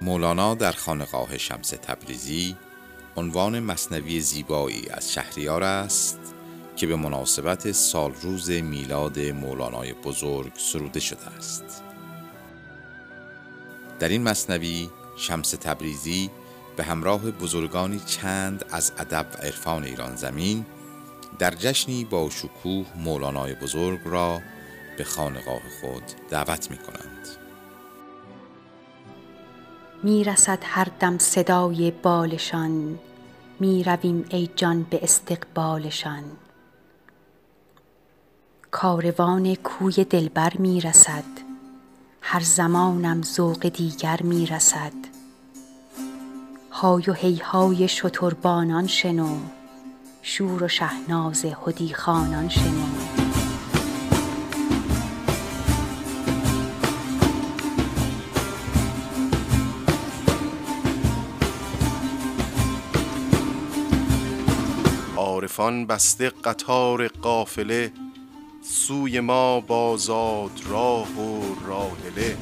مولانا در خانقاه شمس تبریزی عنوان مصنوی زیبایی از شهریار است که به مناسبت سال روز میلاد مولانای بزرگ سروده شده است در این مصنوی شمس تبریزی به همراه بزرگانی چند از ادب و عرفان ایران زمین در جشنی با شکوه مولانای بزرگ را به خانقاه خود دعوت می کنند. می رسد هر دم صدای بالشان. می رویم ای جان به استقبالشان. کاروان کوی دلبر می رسد هر زمانم ذوق دیگر می رسد های و هی های شتربانان شنو. شور و شهناز هدی خانان شنو. عارفان بسته قطار قافله سوی ما بازاد راه و راهله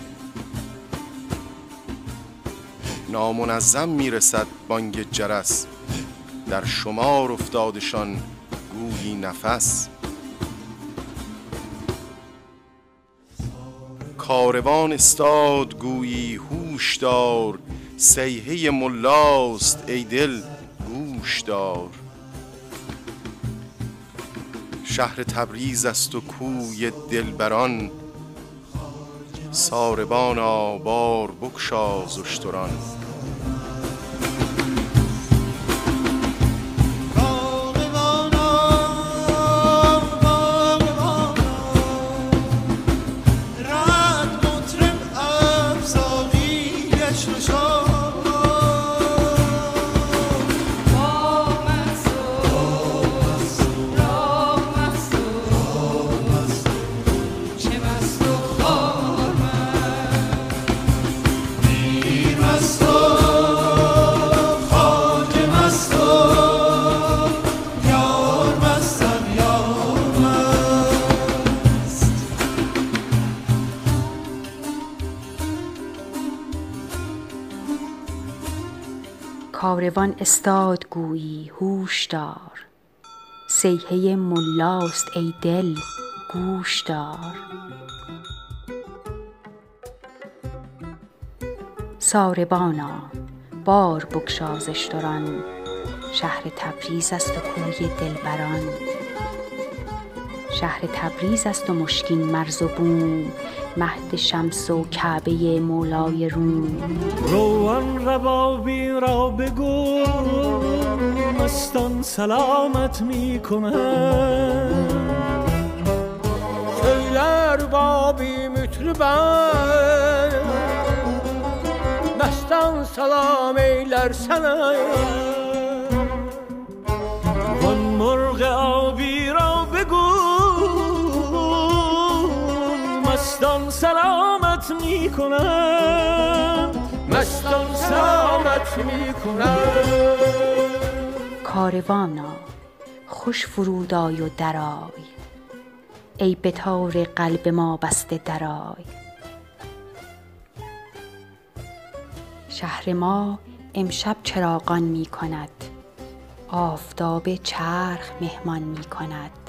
نامنظم می‌رسد بانگ جرس در شمار افتادشان گویی نفس. کاروان استاد گویی هوش دار سیحه ملاست ای دل گوش دار. شهر تبریز است و کوی دلبران. ساربانا بار بگشا ز کاروان استاد گویی هوش دار. صیحه ملاست ای دل گوش دار. ساربانا بار بگشا ز اشتران. شهر تبریز است و کوی دلبران. شهر تبریز است و مشکین مرز و بوم. مهد شمس و کعبه مولای روم. رو آن ربابی را بگو مستان سلامت می ربابی مطربن مستان سلام ایلر سنه وان مرغ می مستان سلامت می کاروانا خوش فرود آی و درای. ای به تار قلب ما بسته درای. شهر ما امشب چراغان می کند آفتاب چرخ مهمان می کند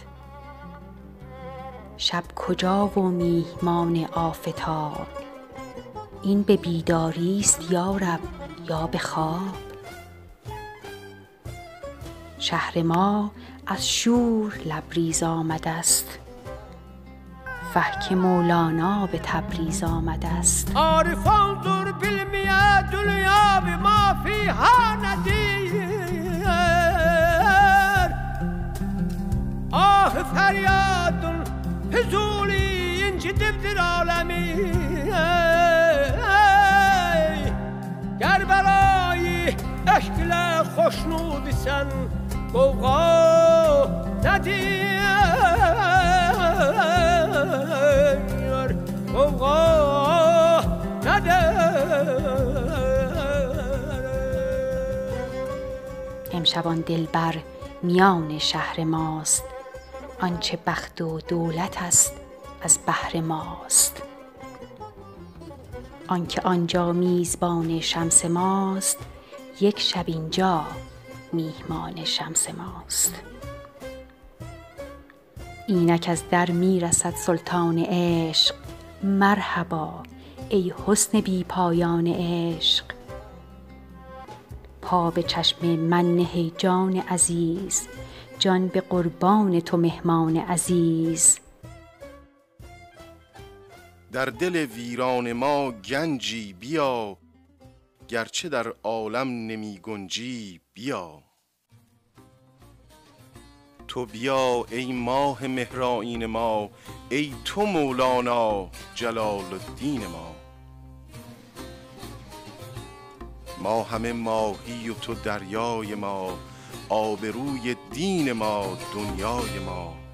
شب کجا و میهمان آفتاب؟ این به بیداری است یا رب یا به خواب؟ شهر ما از شور لبریز آمده است فه که مولانا به تبریز آمده است. عارف انظر بالمیه دنیا بما فیها ندیر آه فریاد هزولی این چی دفتر عالمی گر برای اشکل خوشنود سن گوغا ندیر گوغا ندیر امشبان دلبر میان شهر ماست آنچه بخت و دولت است از بهر ماست. آنکه آنجا میزبان شمس ماست یک شب اینجا میهمان شمس ماست. اینک از در می‌رسد سلطان عشق مرحبا ای حسن بی پایان عشق. پا به چشم من نه جان عزیز جان به قربان تو مهمان عزیز. در دل ویران ما گنجی بیا گرچه در عالم نمی گنجی بیا. تو بیا ای ماه مهرائین ما ای تو مولانا جلال الدین ما. ما همه ماهی و تو دریای ما آبروی دین ما دنیای ما.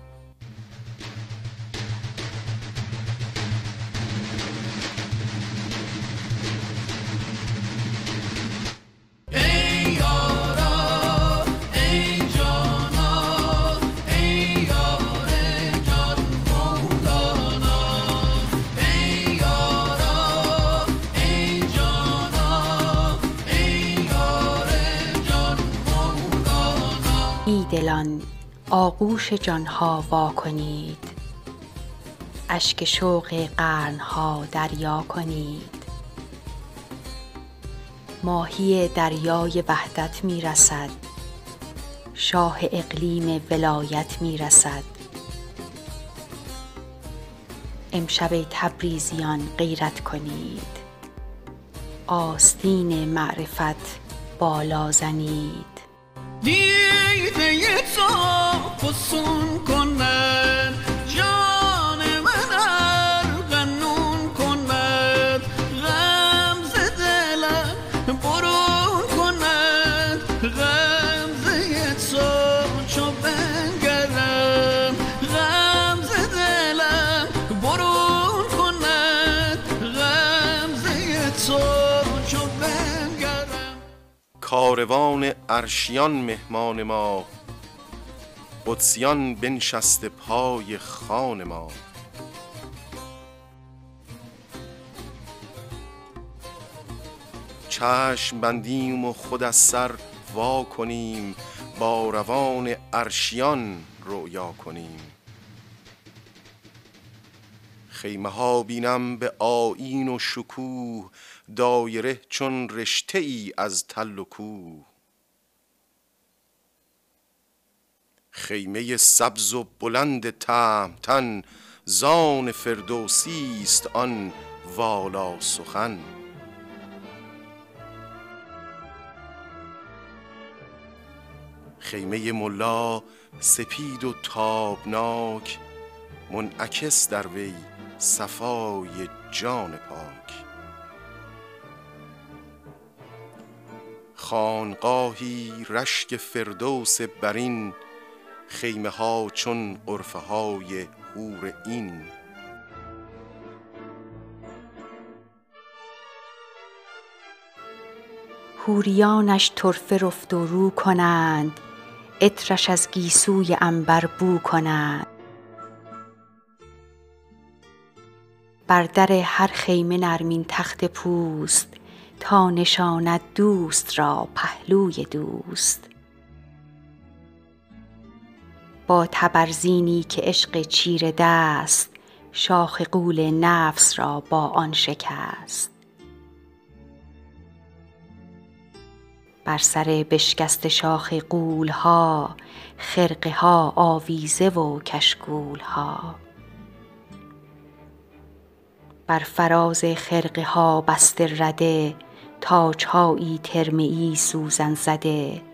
دلان آغوش جان ها وا کنید. اشک شوق قرن ها دریا کنید. ماهی دریای وحدت می رسد شاه اقلیم ولایت می رسد امشب تبریزیان غیرت کنید. آستین معرفت بالا زنید. دیده تو فسون کند جان من ارغنون کند غمز دلم برون کند غمزه تو چو بنگرم غمز دلم برون کند غمزه تو چو بنگرم کاروان ارشیان مهمان ما قدسیان بنشسته پای خان ما. چشم بندیم و خود از سر وا کنیم با روان ارشیان رؤیا کنیم. خیمه ها بینم به آیین و شکوه دایره چون رشته ای از تل و کوه. خیمه سبز و بلند تهمتن زان فردوسی است آن والا سخن. خیمه ملا سپید و تابناک منعکس در وی صفای جان پاک. خانقاهی رشک فردوس برین خیمه ها چون غرفه های حور این. حوریانش طرفه رفت و رو کنند. عطرش از گیسوی عنبر بو کنند. بر در هر خیمه نرمین تخت پوست تا نشاند دوست را پهلوی دوست. تبرزینی که عشق چیره دست شاخ غول نفس را با آن شکست. بر سر بشکسته شاخ غول ها خرقه ها آویزه و کشکول ها بر فراز خرقه ها بسته رده تاج هایی طرمه ای سوزن زده.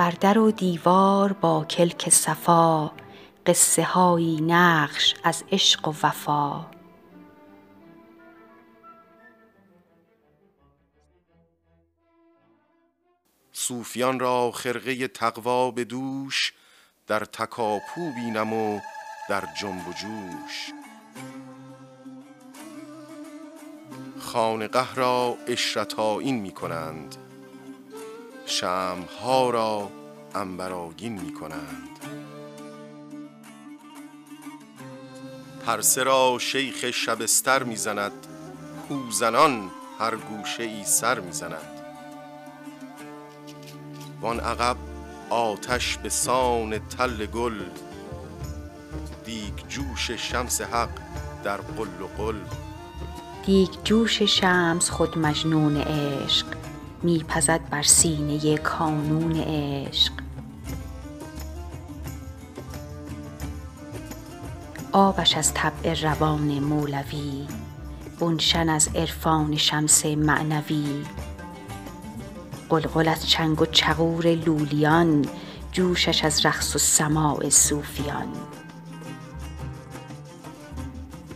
بر در و دیوار با کلک صفا قصه هایی نقش از عشق و وفا. صوفیان را خرقه تقوا به دوش در تکاپو بینم و در جنب و جوش. خانقه را عشرت آیین می کنند شمها را عنبرآگین می کنند پرسه را شیخ شبستر می زند کوزنان هر گوشه ای سر می‌زند. وان عقب آتش به سان تل گل دیگ جوش شمس حق در قل و قل دیگ جوش شمس خود مجنون عشق. می پزد بر سینه کانون عشق. آبش از طبع روان مولوی گلشن از عرفان شمس معنوی. غلغل از چنگ و چغور لولیان جوشش از رقص و سماع صوفیان.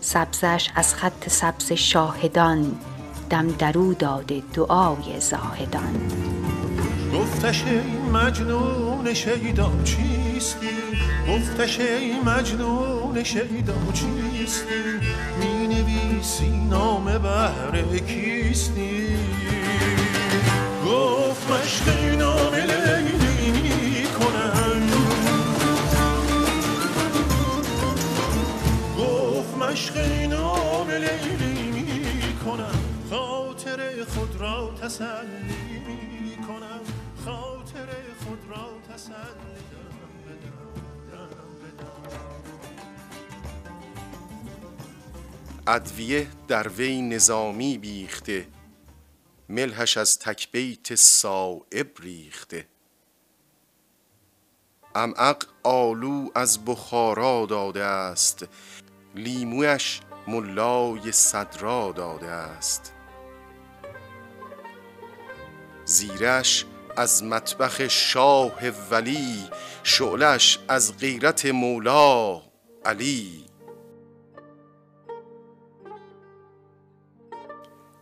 سبزش از خط سبز شاهدان دم در او داده دعای زاهدان. گفتش ای مجنون شیدا چیستی؟ گفتش ای مجنون شیدا چیستی؟ می نویسی نام بهر کیستی؟ گفت مشق نام لیلی گفت تسلی کنم خاطر خود را تسلی ادویه در وی نظامی بیخته ملحش از تکبیت صائب ریخته. امعق آلو از بخارا داده است لیمویش ملای صدرا داده است. زیرش از مطبخ شاه ولی شعلش از غیرت مولا علی.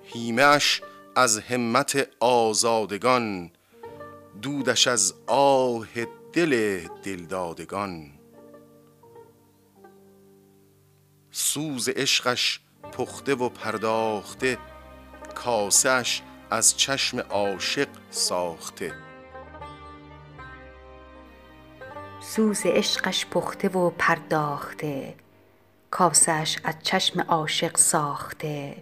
هیمش از همت آزادگان دودش از آه دل دلدادگان. سوز عشقش پخته و پرداخته کاسش از چشم عاشق ساخته. سوز عشقش پخته و پرداخته. کاسش از چشم عاشق ساخته.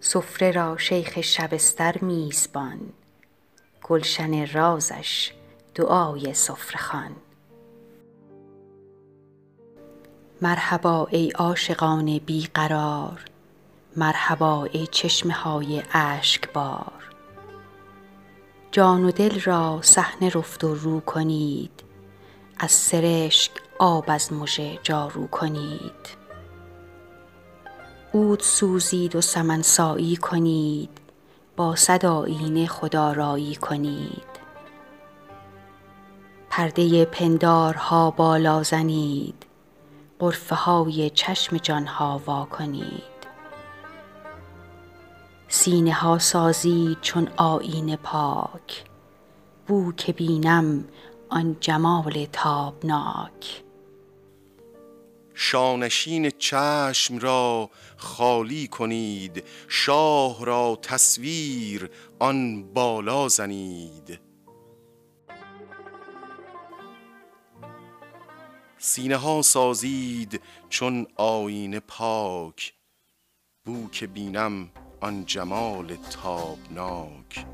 سفره را شیخ شبستر میزبان. گلشن رازش دعای سفره خوان. مرحبا ای عاشقان بی قرار مرحبا ای چشمه های اشکبار جان و دل را صحن رفت و رو کنید. از سرشک آب از مژه جارو کنید. عود سوزید و سمن سایی کنید. با صد آیینه خودآرایی کنید. پرده پندارها بالا زنید. غرفه های چشم جان ها وا کنید. سینه ها سازید چون آیینه پاک. بو که بینم آن جمال تابناک. شانشین چشم را خالی کنید شاه را تصویر آن بالا زنید. سینه ها سازید چون آیینه پاک. بو که بینم آن جمال تابناک.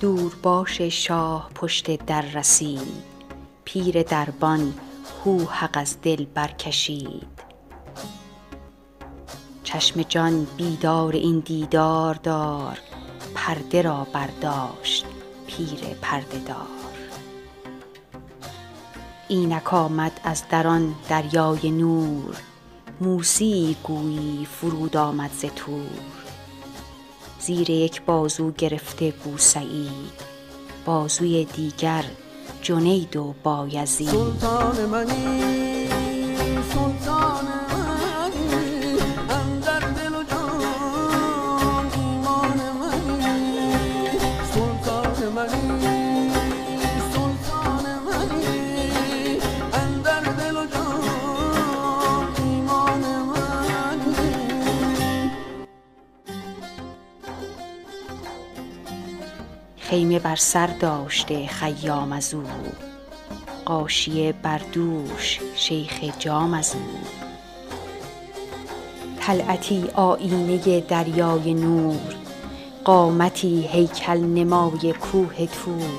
دور باش شاه پشت در رسید. پیر دربان کاو حق از دل برکشید. چشم جان بیدار این دیدار دار پرده را برداشت پیر پرده دار. اینک آمد از در آن دریای نور موسیی گویی فرود آمد ز طور زیر یک بازو گرفته بوسعید بازوی دیگر جنید و بایزید. سلطان منی سلطان خیمه بر سر داشته خیام از او. غاشیه بر دوش شیخ جام از او. طلعتی آیینه دریای نور قامتی هیکل نمای کوه طور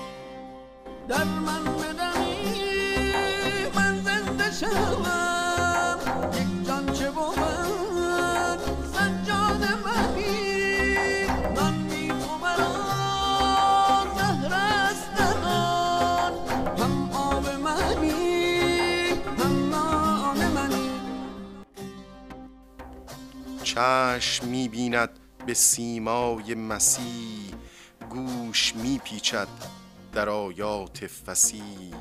چشم می‌بیند به سیمای مسیح گوش میپیچد در آیات فسی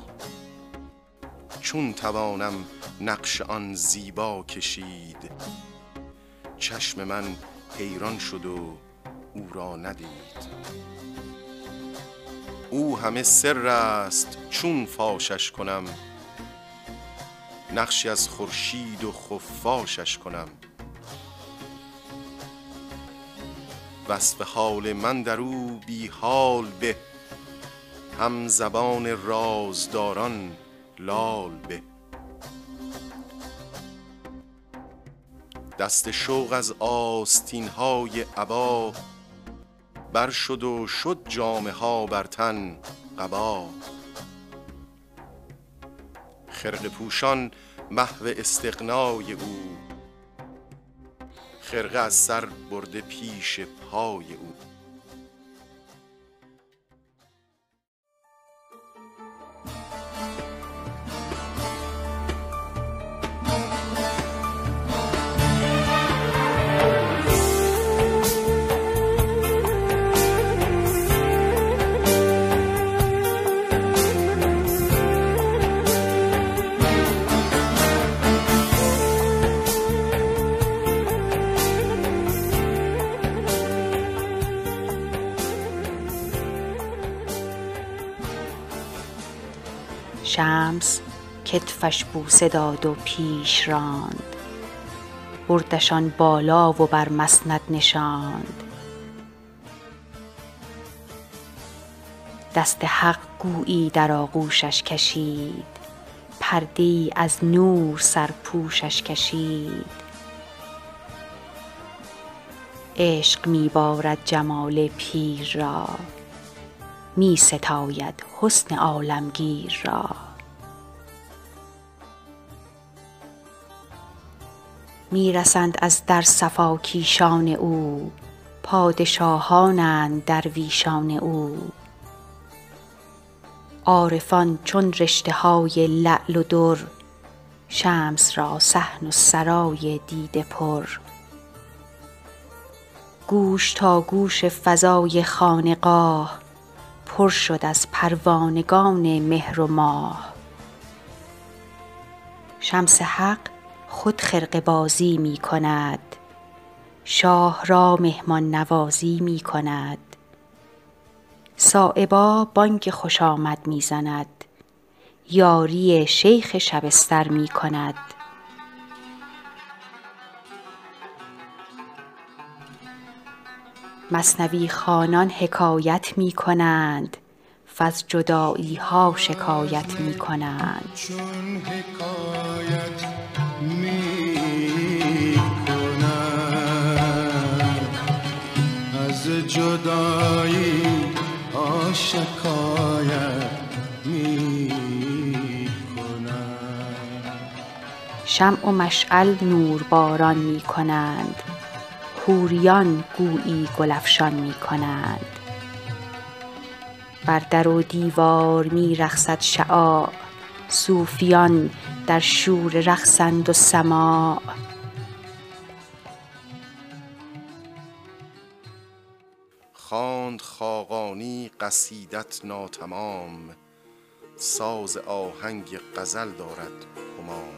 چون توانم نقش آن زیبا کشید چشم من حیران شد و او را ندید. او همه سر است چون فاشش کنم. نقشی از خورشید و خفاشش کنم. وصف حال من در او بی حال به. هم زبان رازداران لال به. دست شوق از آستین های عبا بر شد و شد جامه ها بر تن قبا. خرق پوشان محو استغنای او. خرقه از سر برده پیش پای او. شمس کتفش بوسه داد و پیش راند. بردشان بالا و بر مسند نشاند. دست حق گویی در آغوشش کشید. پرده ای از نور سر پوشش کشید. عشق می جمال پیر را. می ستاید حسن عالمگیر را. می رسند از در صفاکیشان او. پادشاهانند درویشان او. عارفان چون رشته های لعل و در شمس را صحن و سرای دیده پر. گوش تا گوش فضای خانقاه پر شد از پروانگان مهر و ماه. شمس حق خود خرقه بازی می کند شاه را مهمان نوازی می کند صایبا بانگ خوش آمد می زند یاری شیخ شبستر می کند مثنوی خوانان حکایت می کنند وز جدایی ها شکایت می کنند شکایت می شمع و مشعل نور باران می کنند حوریان گویی گل افشان می کنند بر در و دیوار می رقصد شعاع. صوفیان در شور رقصند و سماع. خاقانی قصیدت ناتمام ساز آهنگ غزل دارد همام.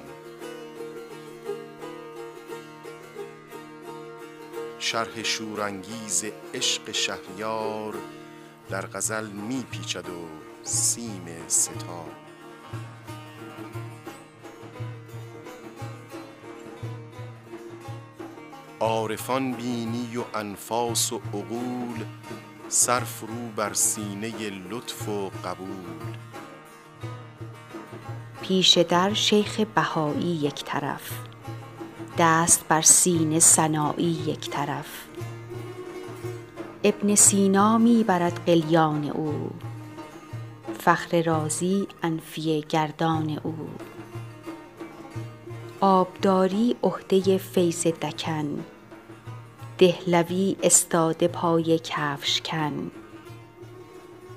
شرح شورانگیز عشق شهریار در غزل میپیچد و سیم ستار عارفان بینی و انفاس و عقول سر فرو بر سینه لطف و قبول. پیش در شیخ بهایی یک طرف دست بر سینه سنایی یک طرف. ابن سینا می برد قلیان او فخر رازی انفیه گردان او. آبداری عهده فیض دکن دهلوی استاده پای کفشکن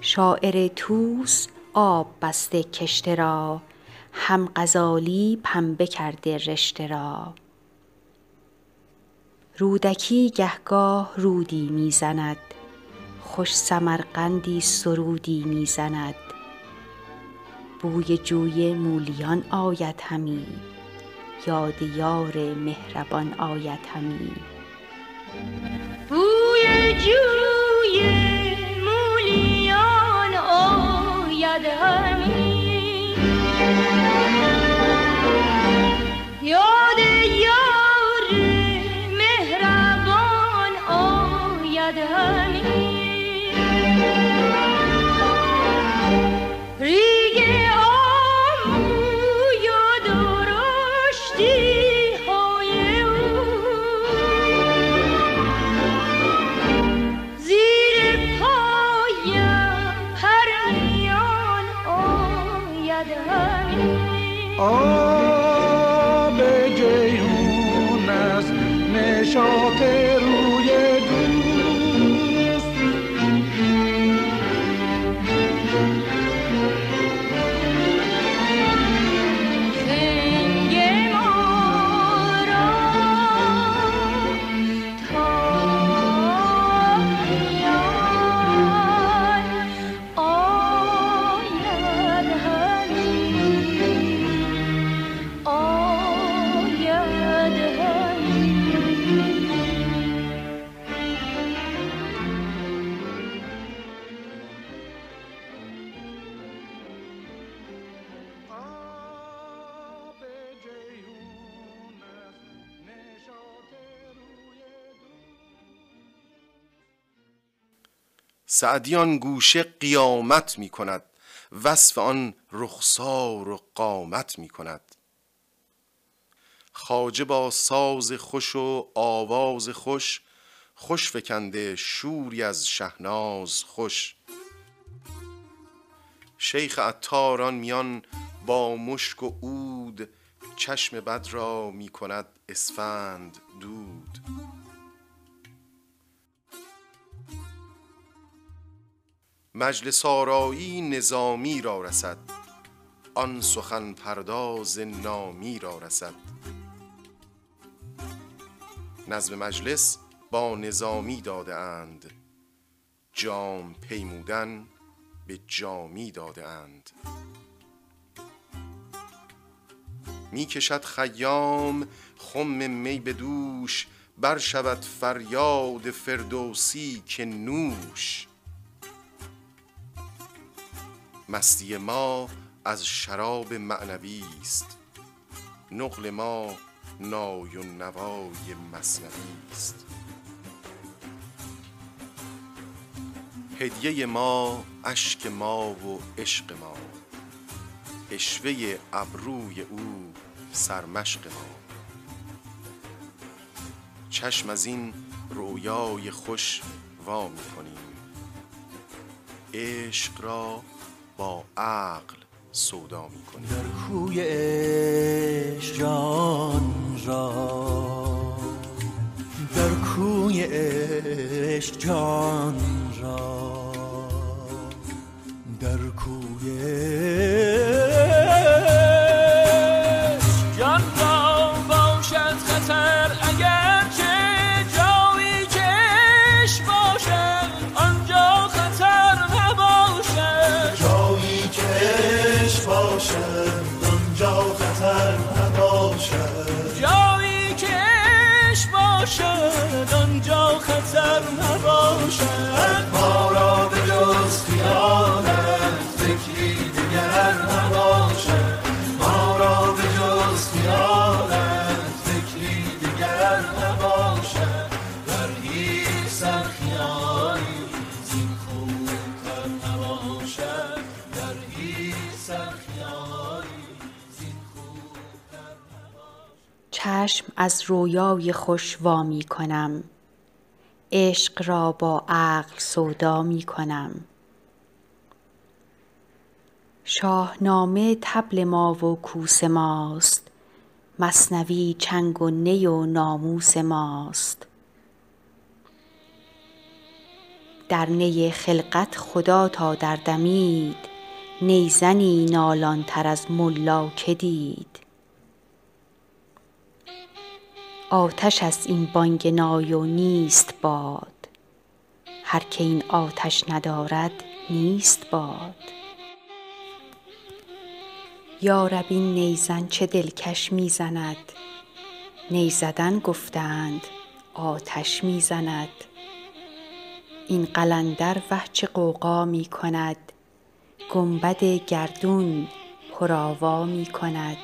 شاعر طوس آب بسته کشته را هم غزالی پنبه کرده رشته را. رودکی گهگاه رودی می زند خوش سمرقندی سرودی می زند بوی جوی مولیان آید همی یاد یار مهربان آید همی. بوی جوی مولیان آید همی سعدیان گوشه قیامت می کند. وصف آن رخسار و قامت می کند. خواجه با ساز خوش و آواز خوش خوش فکنده شوری از شهناز خوش. شیخ عطاران میان با مشک و عود چشم بد را می کند اسفند دود. مجلس آرایی نظامی را رسد. آن سخن پرداز نامی را رسد. نظم مجلس با نظامی داده اند. جام پیمودن به جامی داده اند. می کشد خیام خم می به دوش بر شود فریاد فردوسی که نوش. مستی ما از شراب معنوی است. نقل ما نای و نوای مصنوی است. هدیه ما اشک ما و عشق ما. اشوه ابروی او سرمشق ما. چشم از این رویای خوش وا می کنیم. عشق را با عقل سودا می کنیم در کوی عشق جان را در کوی عشق جان را در کوی عشق باشد آنجا خطر نباشد. جایی که عشق باشد آنجا خطر نباشد. چشم از رویای خوش وا می کنم. عشق را با عقل سودا می کنم. شاهنامه طبل ما و کوس ماست. مثنوی چنگ و نی و ناموس ماست. در نی خلقت خدا تا دردمید نی زنی نالان تر از ملا که دید. آتش است این بانگ نای و نیست باد. هر که این آتش ندارد نیست باد. یا رب این نیزن چه دلکش می زند نی زدن گفتند آتش می زند این قلندر وه چه غوغا می کند گنبد گردون پرآوا می کند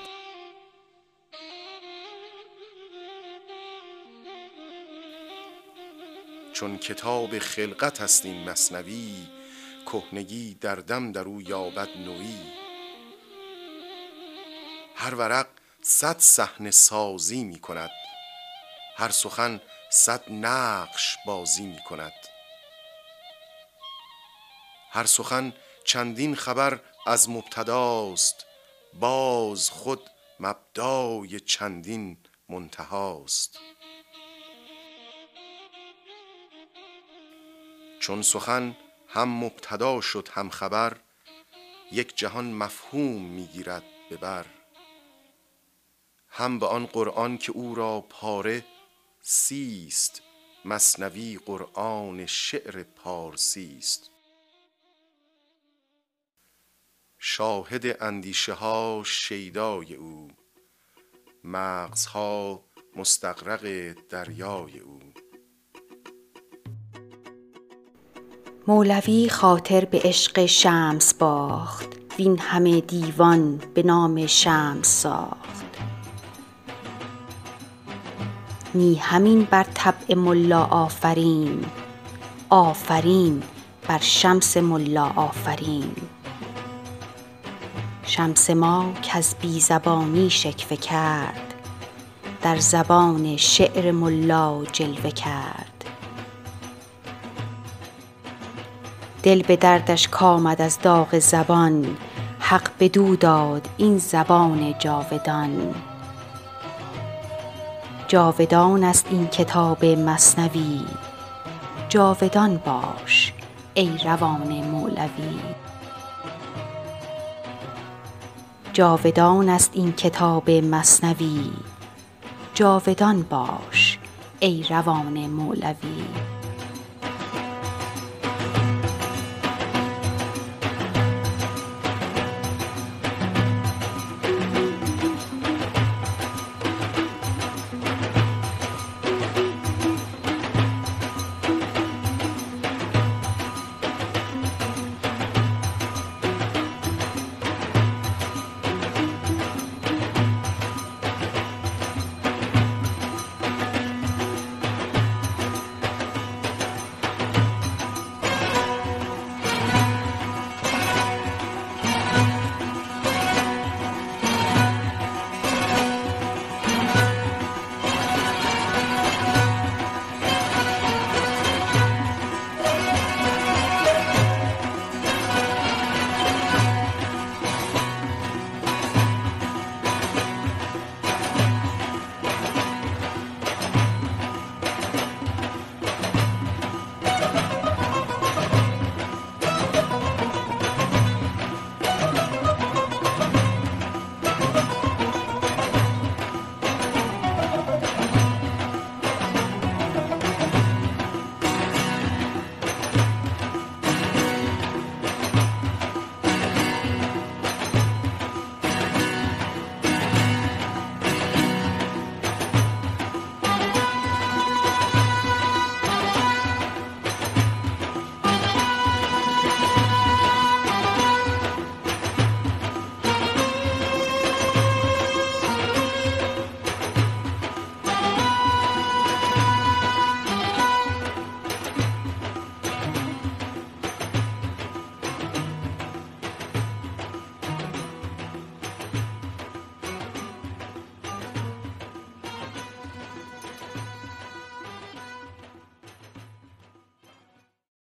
چون کتاب خلقت است این مثنوی کهنگی در دم در او یابد نوی. هر ورق صد صحنه سازی می کند هر سخن صد نقش بازی می کند. هر سخن چندین خبر از مبتداست باز خود مبدای چندین منتهاست چون سخن هم مبتدا شد هم خبر یک جهان مفهوم می گیرد به بر. هم به آن قرآن که او را پاره سیست مثنوی قرآن شعر پارسی است. شاهد اندیشه ها شیدای او مغزها مستغرق دریای او. مولوی خاطر به عشق شمس باخت وین همه دیوان به نام شمس ساخت. نی همین بر طبع ملا آفرین آفرین بر شمس ملا آفرین. شمس ما کز بی زبانی شکوه کرد در زبان شعر ملا جلوه کرد. دل به دردش کآمد از داغ زبان. حق بدو داد این زبان جاودان. جاودان است این کتاب مثنوی جاودان باش ای روان مولوی. جاودان است این کتاب مثنوی جاودان باش ای روان مولوی.